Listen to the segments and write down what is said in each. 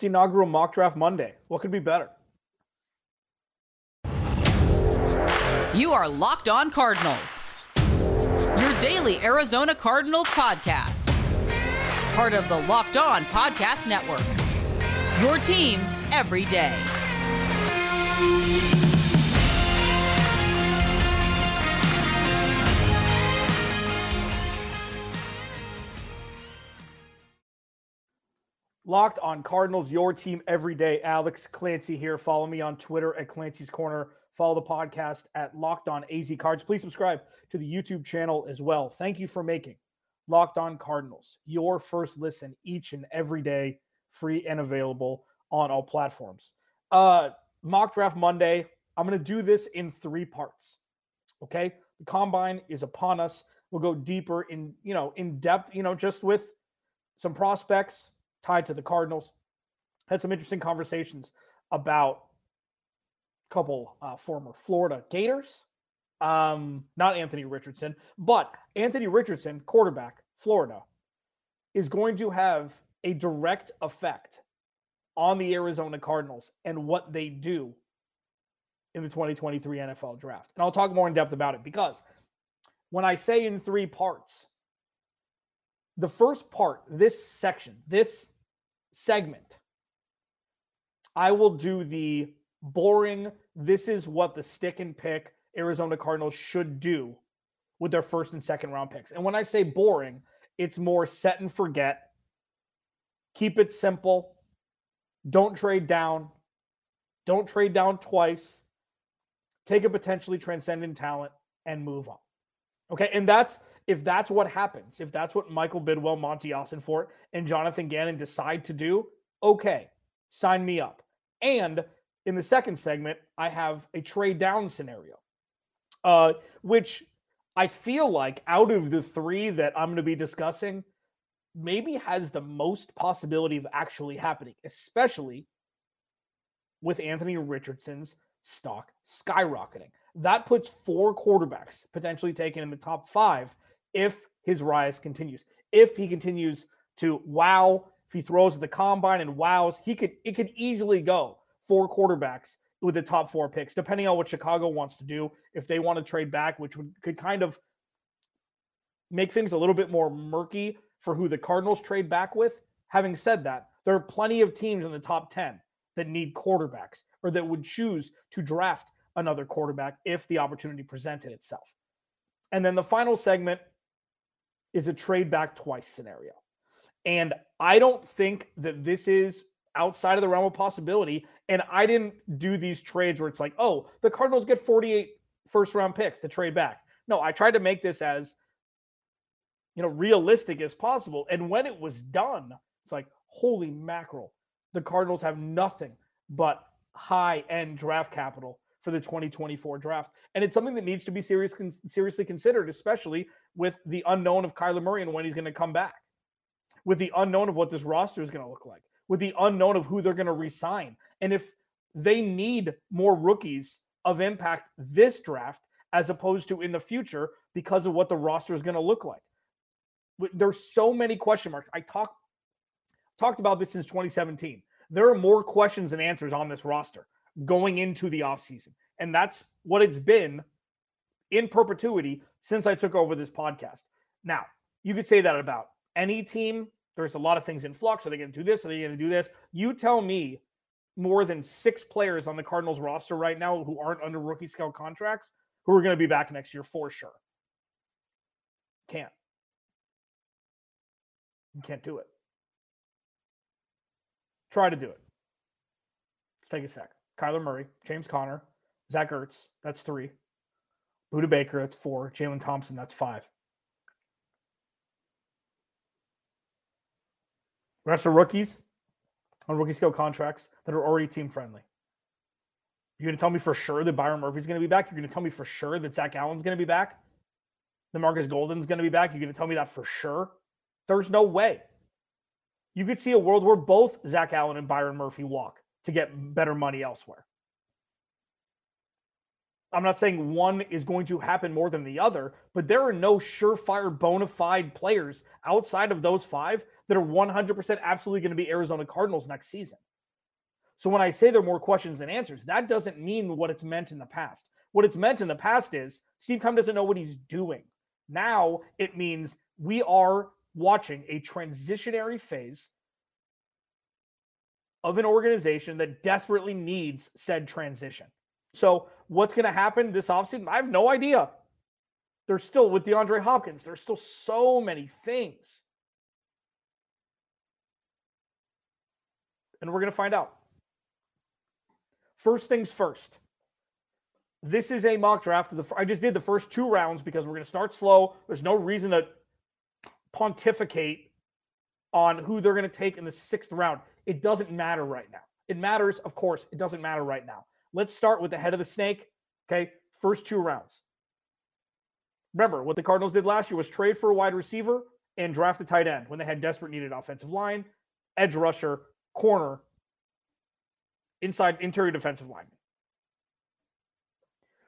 It's inaugural mock draft Monday. What could be better? You are Locked On Cardinals, your daily Arizona Cardinals podcast. Part of the Locked On Podcast Network. Your team every day. Locked on Cardinals, your team every day. Alex Clancy here. Follow me on Twitter at Clancy's Corner. Follow the podcast at Locked On AZ Cards. Please subscribe to the YouTube channel as well. Thank you for making Locked On Cardinals your first listen each and every day, free and available on all platforms. Uh, mock draft Monday. I'm going to do this in three parts. Okay, the combine is upon us. We'll go deeper in, you know, in depth, you know, just with some prospects tied to the Cardinals. Had some interesting conversations about a couple uh, former Florida Gators. Um, not Anthony Richardson, but Anthony Richardson, quarterback, Florida, is going to have a direct effect on the Arizona Cardinals and what they do in the 2023 NFL draft. And I'll talk more in depth about it because when I say in three parts, the first part, this section, this segment, I will do the boring, this is what the stick and pick Arizona Cardinals should do with their first and second round picks. And when I say boring, it's more set and forget. Keep it simple. Don't trade down. Don't trade down twice. Take a potentially transcendent talent and move on. Okay. And that's if that's what happens, if that's what Michael Bidwill, Monti Austin Ossenfort, and Jonathan Gannon decide to do, okay, sign me up. And in the second segment, I have a trade down scenario, uh, which I feel like out of the three that I'm going to be discussing, maybe has the most possibility of actually happening, especially with Anthony Richardson's stock skyrocketing. That puts four quarterbacks potentially taken in the top five if his rise continues. If he continues to wow, if he throws the combine and wows, he could it could easily go four quarterbacks with the top four picks, depending on what Chicago wants to do. If they want to trade back, which would could kind of make things a little bit more murky for who the Cardinals trade back with. Having said that, there are plenty of teams in the top 10 that need quarterbacks or that would choose to draft another quarterback if the opportunity presented itself. And then the final segment is a trade back twice scenario. And I don't think that this is outside of the realm of possibility. And I didn't do these trades where it's like, oh, the Cardinals get 48 first round picks to trade back. No, I tried to make this as you know realistic as possible. And when it was done, it's like, holy mackerel, the Cardinals have nothing but high end draft capital for the 2024 draft. And it's something that needs to be serious, con- seriously considered, especially with the unknown of Kyler Murray and when he's going to come back, with the unknown of what this roster is going to look like, with the unknown of who they're going to resign. And if they need more rookies of impact this draft as opposed to in the future because of what the roster is going to look like. There's so many question marks. I talked talked about this since 2017. There are more questions than answers on this roster going into the offseason. And that's what it's been in perpetuity since I took over this podcast. Now, you could say that about any team. There's a lot of things in flux. Are they going to do this? Are they going to do this? You tell me more than six players on the Cardinals roster right now who aren't under rookie scale contracts who are going to be back next year for sure. Can't. You can't do it. Try to do it. Let's take a sec. Kyler Murray, James Conner, Zach Ertz, that's three. Budda Baker, that's four. Jalen Thompson, that's five. rest are rookies on rookie scale contracts that are already team friendly. You're going to tell me for sure that Byron Murphy's going to be back? You're going to tell me for sure that Zach Allen's going to be back? That Marcus Golden's going to be back? You're going to tell me that for sure? There's no way. You could see a world where both Zach Allen and Byron Murphy walk to get better money elsewhere. I'm not saying one is going to happen more than the other, but there are no surefire bona fide players outside of those five that are 100% absolutely going to be Arizona Cardinals next season. So when I say there are more questions than answers, that doesn't mean what it's meant in the past. What it's meant in the past is Steve Keim doesn't know what he's doing. Now it means we are watching a transitionary phase of an organization that desperately needs said transition. So what's going to happen this offseason? I have no idea. There's still with DeAndre Hopkins, there's still so many things. And we're going to find out. First things first. This is a mock draft. The, I just did the first two rounds because we're going to start slow. There's no reason to pontificate on who they're going to take in the sixth round. It doesn't matter right now. It matters, of course, it doesn't matter right now. Let's start with the head of the snake. Okay. First two rounds. Remember, what the Cardinals did last year was trade for a wide receiver and draft a tight end when they had desperate needed offensive line, edge rusher, corner, inside interior defensive lineman.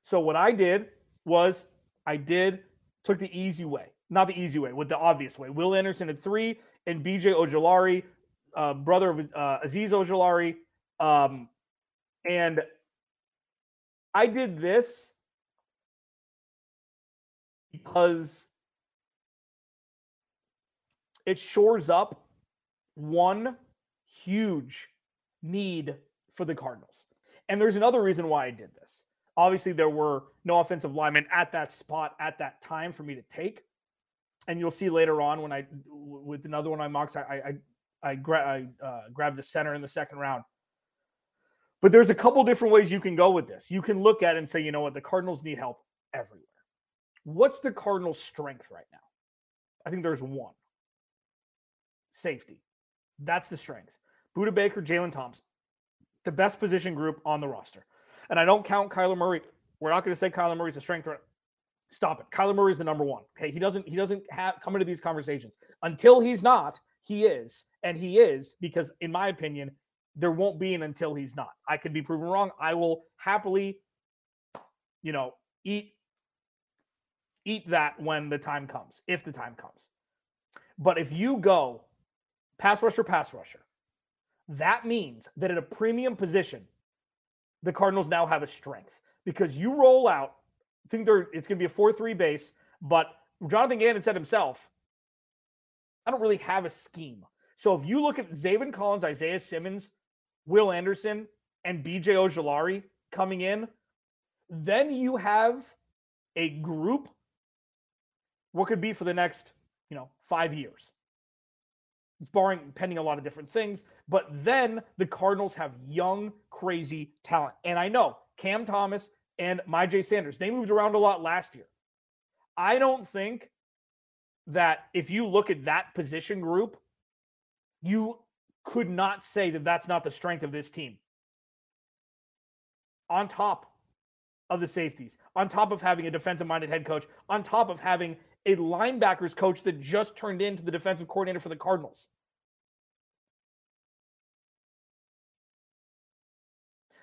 So what I did was I did took the easy way, not the easy way, with the obvious way. Will Anderson at three and BJ Ojulari, uh, brother of uh, Azeez Ojulari, um, and I did this because it shores up one huge need for the Cardinals. And there's another reason why I did this. Obviously, there were no offensive linemen at that spot at that time for me to take. And you'll see later on when I, with another one I mocks, I, I, I, gra- I uh, grabbed the center in the second round. But there's a couple different ways you can go with this. You can look at it and say, you know what, the Cardinals need help everywhere. What's the Cardinals' strength right now? I think there's one safety. That's the strength. Budda Baker, Jalen Thompson, the best position group on the roster. And I don't count Kyler Murray. We're not going to say Kyler Murray's a strength. threat. Stop it. Kyler Murray is the number one. Okay, he doesn't he doesn't have come into these conversations until he's not. He is, and he is because, in my opinion, there won't be an until he's not. I could be proven wrong. I will happily, you know, eat eat that when the time comes, if the time comes. But if you go pass rusher, pass rusher, that means that at a premium position, the Cardinals now have a strength because you roll out. I think they're it's going to be a four-three base, but Jonathan Gannon said himself, "I don't really have a scheme." So if you look at Zaven Collins, Isaiah Simmons, Will Anderson, and BJ Ojulari coming in, then you have a group. What could be for the next, you know, five years? It's barring pending a lot of different things. But then the Cardinals have young, crazy talent. And I know Cam Thomas and Myjai Sanders, they moved around a lot last year. I don't think that if you look at that position group, you could not say that that's not the strength of this team. On top of the safeties, on top of having a defensive minded head coach, on top of having a linebackers coach that just turned into the defensive coordinator for the Cardinals.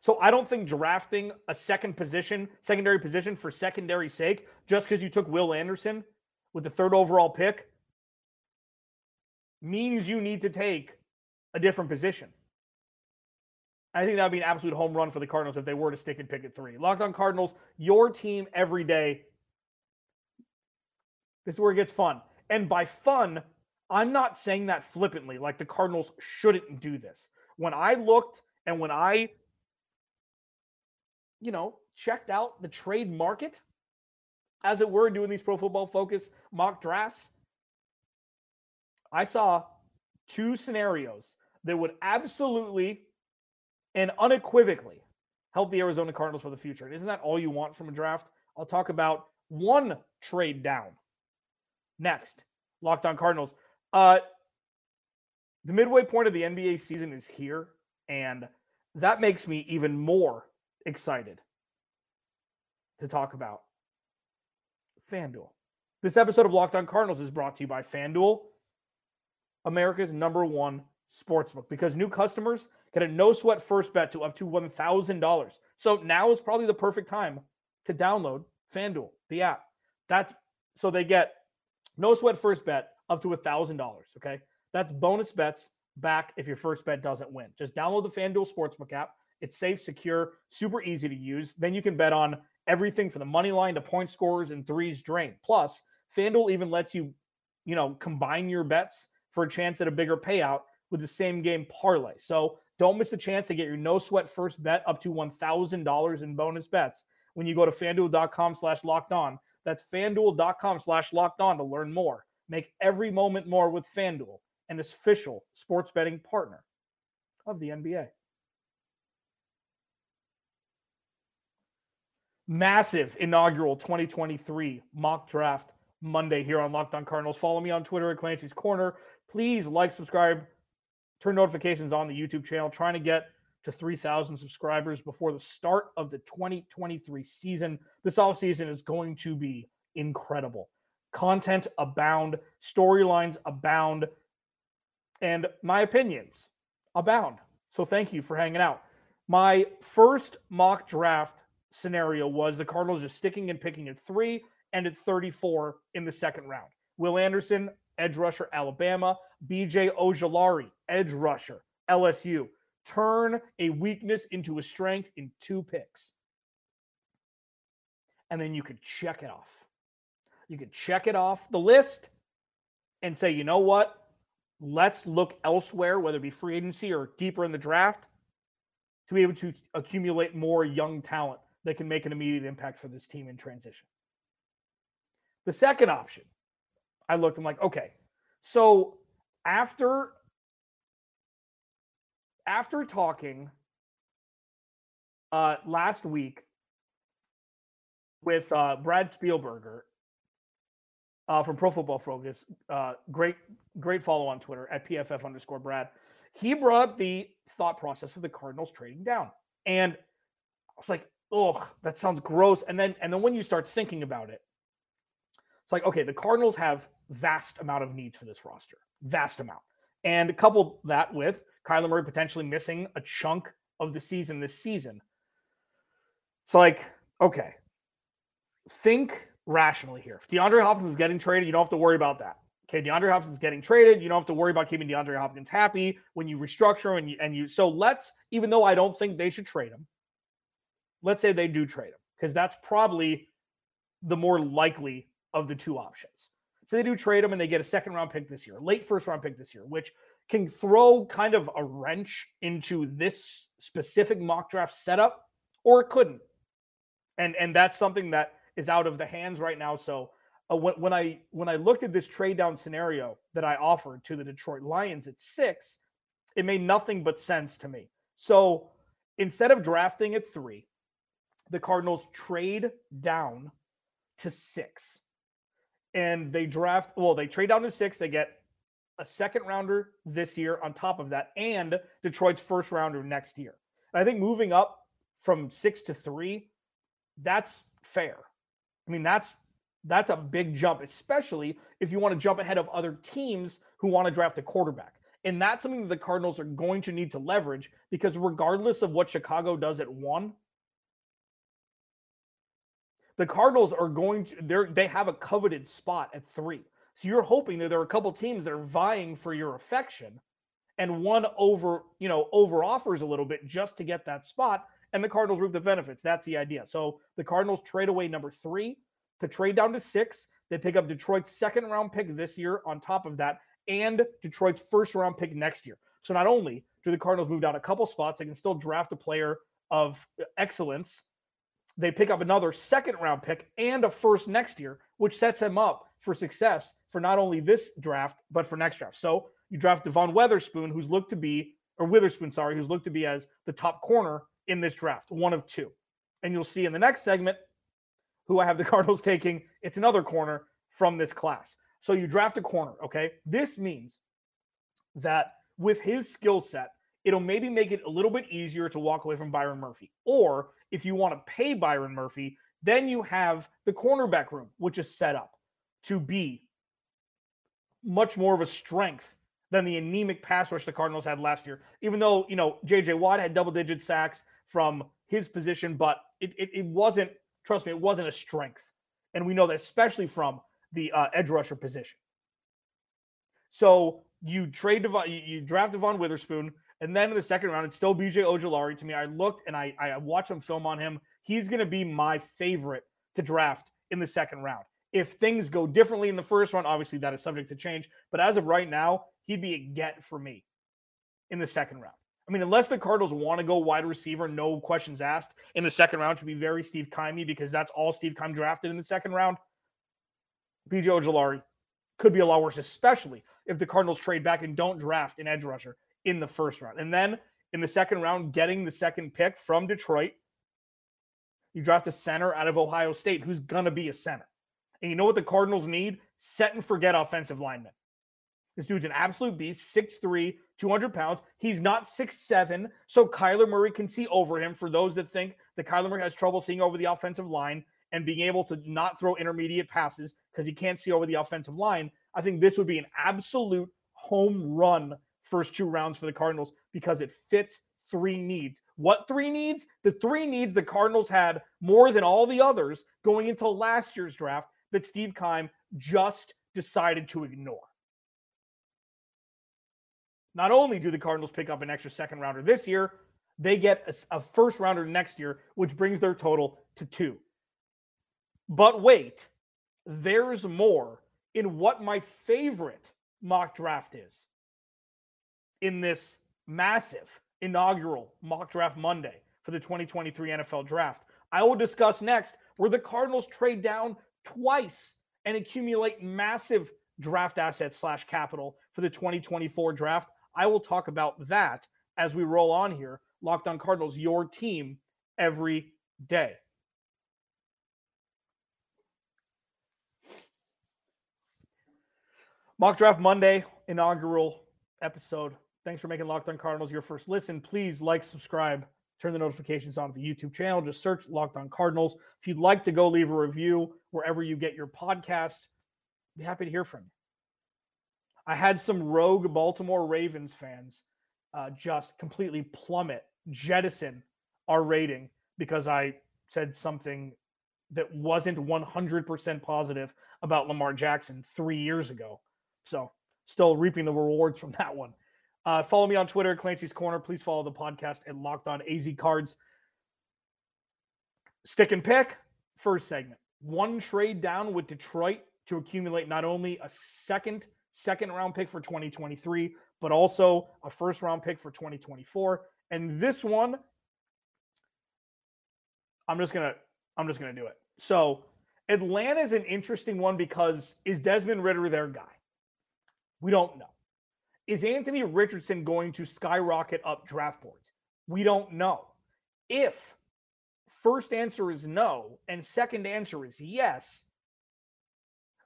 So I don't think drafting a second position, secondary position for secondary sake, just because you took Will Anderson with the third overall pick, means you need to take a different position. I think that would be an absolute home run for the Cardinals if they were to stick and pick at three. Locked on Cardinals, your team every day this is where it gets fun. And by fun, I'm not saying that flippantly, like the Cardinals shouldn't do this. When I looked and when I, you know, checked out the trade market, as it were, doing these pro football focus mock drafts, I saw two scenarios that would absolutely and unequivocally help the Arizona Cardinals for the future. And isn't that all you want from a draft? I'll talk about one trade down next. Locked on Cardinals. Uh, the midway point of the NBA season is here, and that makes me even more excited to talk about FanDuel. This episode of Locked On Cardinals is brought to you by FanDuel, America's number one sportsbook, because new customers get a no sweat first bet to up to $1,000. So now is probably the perfect time to download FanDuel, the app. That's so they get no sweat first bet up to $1,000. Okay. That's bonus bets, back if your first bet doesn't win. Just download the FanDuel Sportsbook app. It's safe, secure, super easy to use. Then you can bet on everything from the money line to point scores and threes drained. Plus, FanDuel even lets you, you know, combine your bets for a chance at a bigger payout with the same game parlay. So don't miss the chance to get your no sweat first bet up to $1,000 in bonus bets when you go to fanduel.com slash locked on. That's fanduel.com slash locked on to learn more. Make every moment more with FanDuel, an official sports betting partner of the NBA. Massive inaugural 2023 mock draft Monday here on Locked On Cardinals. Follow me on Twitter at Clancy's Corner. Please like, subscribe, turn notifications on the YouTube channel. Trying to get to 3,000 subscribers before the start of the 2023 season. This offseason is going to be incredible. Content abound, storylines abound, and my opinions abound. So thank you for hanging out. My first mock draft scenario was the Cardinals just sticking and picking at three and at 34 in the second round. Will Anderson, edge rusher, Alabama. BJ Ojulari, edge rusher, LSU. Turn a weakness into a strength in two picks. And then you could check it off. You could check it off the list and say, you know what? Let's look elsewhere, whether it be free agency or deeper in the draft, to be able to accumulate more young talent that can make an immediate impact for this team in transition. The second option, I looked, I'm like, okay, so after after talking uh, last week with uh, Brad Spielberger uh, from Pro Football Focus, uh, great great follow on Twitter at PFF underscore Brad. He brought the thought process of the Cardinals trading down, and I was like, "Oh, that sounds gross." And then and then when you start thinking about it, it's like, okay, the Cardinals have vast amount of needs for this roster, vast amount. And couple that with Kyler Murray potentially missing a chunk of the season this season. It's like, okay, think rationally here. If DeAndre Hopkins is getting traded, you don't have to worry about that. Okay, DeAndre Hopkins is getting traded. You don't have to worry about keeping DeAndre Hopkins happy when you restructure and you and you. So let's, even though I don't think they should trade him, let's say they do trade him because that's probably the more likely of the two options. So they do trade him and they get a second round pick this year, late first round pick this year, which can throw kind of a wrench into this specific mock draft setup, or it couldn't. And and that's something that is out of the hands right now. So uh, when, when I when I looked at this trade down scenario that I offered to the Detroit Lions at six, it made nothing but sense to me. So instead of drafting at three, the Cardinals trade down to six and they draft well they trade down to six they get a second rounder this year on top of that and detroit's first rounder next year. And i think moving up from six to three that's fair. I mean that's that's a big jump especially if you want to jump ahead of other teams who want to draft a quarterback. And that's something that the cardinals are going to need to leverage because regardless of what chicago does at one the Cardinals are going to they they have a coveted spot at three. So you're hoping that there are a couple teams that are vying for your affection, and one over you know over offers a little bit just to get that spot, and the Cardinals reap the benefits. That's the idea. So the Cardinals trade away number three to trade down to six. They pick up Detroit's second round pick this year on top of that, and Detroit's first round pick next year. So not only do the Cardinals move down a couple spots, they can still draft a player of excellence they pick up another second round pick and a first next year, which sets them up for success for not only this draft, but for next draft. So you draft Devon Witherspoon, who's looked to be, or Witherspoon, sorry, who's looked to be as the top corner in this draft, one of two. And you'll see in the next segment who I have the Cardinals taking. It's another corner from this class. So you draft a corner, okay? This means that with his skill set, it'll maybe make it a little bit easier to walk away from Byron Murphy. Or if you want to pay Byron Murphy, then you have the cornerback room, which is set up to be much more of a strength than the anemic pass rush the Cardinals had last year. Even though, you know, JJ Watt had double digit sacks from his position, but it, it, it, wasn't, trust me, it wasn't a strength. And we know that especially from the uh, edge rusher position. So you trade Devon, you, you draft Devon Witherspoon, and then in the second round, it's still BJ Ojulari to me. I looked and I I watched some film on him. He's going to be my favorite to draft in the second round. If things go differently in the first round, obviously that is subject to change. But as of right now, he'd be a get for me in the second round. I mean, unless the Cardinals want to go wide receiver, no questions asked in the second round, should be very Steve Keimy because that's all Steve Keim drafted in the second round. BJ Ojulari could be a lot worse, especially if the Cardinals trade back and don't draft an edge rusher in the first round. And then in the second round, getting the second pick from Detroit, you draft a center out of Ohio State who's going to be a center. And you know what the Cardinals need? Set and forget offensive linemen. This dude's an absolute beast, 6'3, 200 pounds. He's not 6'7, so Kyler Murray can see over him. For those that think that Kyler Murray has trouble seeing over the offensive line and being able to not throw intermediate passes because he can't see over the offensive line, I think this would be an absolute home run first two rounds for the Cardinals because it fits three needs. What three needs? The three needs the Cardinals had more than all the others going into last year's draft that Steve Keim just decided to ignore. Not only do the Cardinals pick up an extra second rounder this year, they get a, a first rounder next year, which brings their total to two. But wait, there's more in what my favorite mock draft is in this massive inaugural mock draft Monday for the 2023 NFL draft. I will discuss next where the Cardinals trade down twice and accumulate massive draft assets slash capital for the 2024 draft. I will talk about that as we roll on here. Locked on Cardinals, your team every day. Mock Draft Monday, inaugural episode. Thanks for making Locked On Cardinals your first listen. Please like, subscribe, turn the notifications on the YouTube channel. Just search Locked On Cardinals. If you'd like to go leave a review wherever you get your podcasts, be happy to hear from you. I had some rogue Baltimore Ravens fans uh, just completely plummet, jettison our rating because I said something that wasn't 100% positive about Lamar Jackson three years ago. So still reaping the rewards from that one. Uh, follow me on Twitter, Clancy's Corner. Please follow the podcast at Locked On AZ Cards. Stick and pick, first segment. One trade down with Detroit to accumulate not only a second second round pick for 2023, but also a first round pick for 2024. And this one, I'm just gonna I'm just gonna do it. So Atlanta is an interesting one because is Desmond Ridder their guy? We don't know. Is Anthony Richardson going to skyrocket up draft boards? We don't know. If first answer is no and second answer is yes,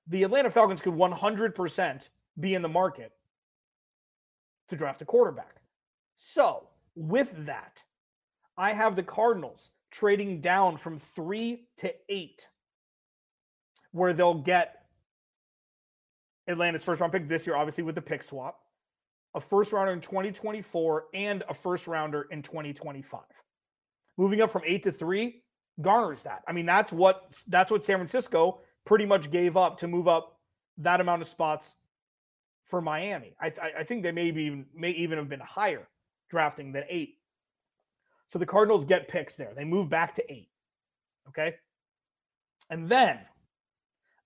the Atlanta Falcons could 100% be in the market to draft a quarterback. So, with that, I have the Cardinals trading down from three to eight, where they'll get Atlanta's first round pick this year, obviously with the pick swap, a first rounder in 2024, and a first rounder in 2025. Moving up from eight to three garners that. I mean, that's what that's what San Francisco pretty much gave up to move up that amount of spots for Miami. I, I think they maybe may even have been higher drafting than eight. So the Cardinals get picks there. They move back to eight. Okay. And then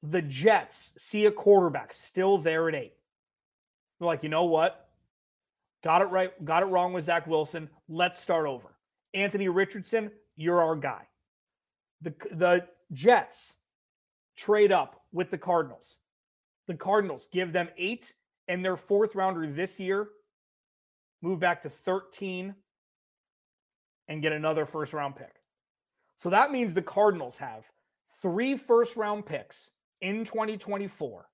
the Jets see a quarterback still there at eight. They're like, you know what? Got it right, got it wrong with Zach Wilson. Let's start over. Anthony Richardson, you're our guy. The, the Jets trade up with the Cardinals. The Cardinals give them eight and their fourth rounder this year, move back to 13 and get another first round pick. So that means the Cardinals have three first round picks in 2024,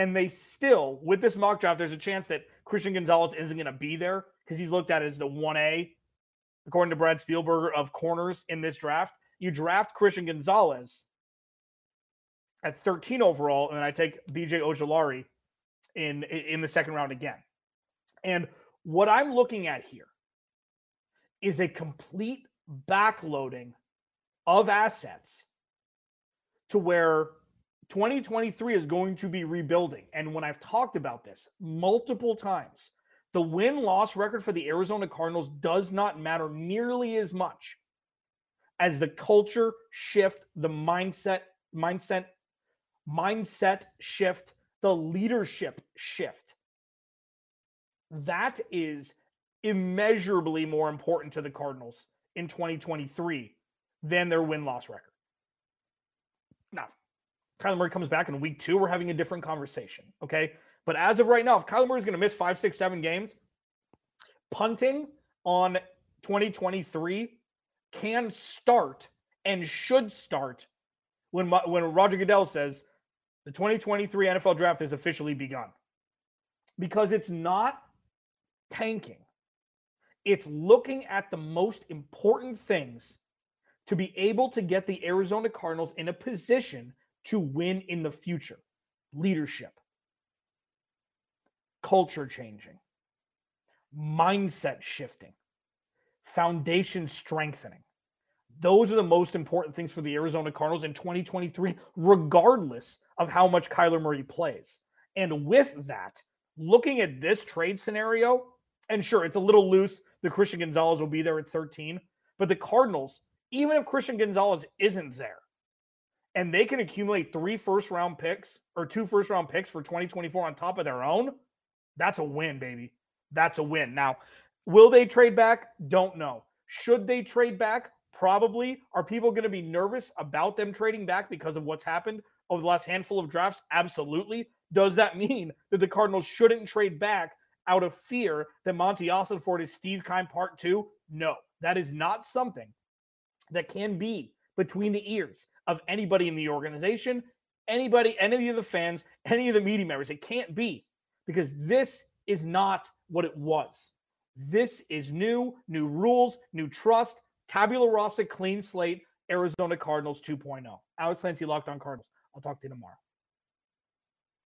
and they still, with this mock draft, there's a chance that Christian Gonzalez isn't going to be there because he's looked at as the 1A, according to Brad Spielberger, of corners in this draft. You draft Christian Gonzalez at 13 overall, and I take BJ Ojulari in in the second round again. And what I'm looking at here is a complete backloading of assets to where 2023 is going to be rebuilding. And when I've talked about this multiple times, the win loss record for the Arizona Cardinals does not matter nearly as much as the culture shift, the mindset, mindset, mindset shift, the leadership shift. That is immeasurably more important to the Cardinals in 2023 than their win loss record. Kyler Murray comes back in week two, we're having a different conversation. Okay. But as of right now, if Kyler Murray is going to miss five, six, seven games, punting on 2023 can start and should start when when Roger Goodell says the 2023 NFL draft has officially begun. Because it's not tanking. It's looking at the most important things to be able to get the Arizona Cardinals in a position to win in the future. Leadership, culture changing, mindset shifting, foundation strengthening. Those are the most important things for the Arizona Cardinals in 2023, regardless of how much Kyler Murray plays. And with that, looking at this trade scenario, and sure, it's a little loose. The Christian Gonzalez will be there at 13, but the Cardinals, even if Christian Gonzalez isn't there, and they can accumulate three first round picks or two first round picks for 2024 on top of their own, that's a win, baby. That's a win. Now, will they trade back? Don't know. Should they trade back? Probably. Are people going to be nervous about them trading back because of what's happened over the last handful of drafts? Absolutely. Does that mean that the Cardinals shouldn't trade back out of fear that Monti Ossenfort is Steve Keim part two? No, that is not something that can be between the ears of anybody in the organization, anybody, any of the fans, any of the media members. It can't be because this is not what it was. This is new, new rules, new trust, tabula rasa, clean slate, Arizona Cardinals 2.0. Alex Clancy, Locked on Cardinals. I'll talk to you tomorrow.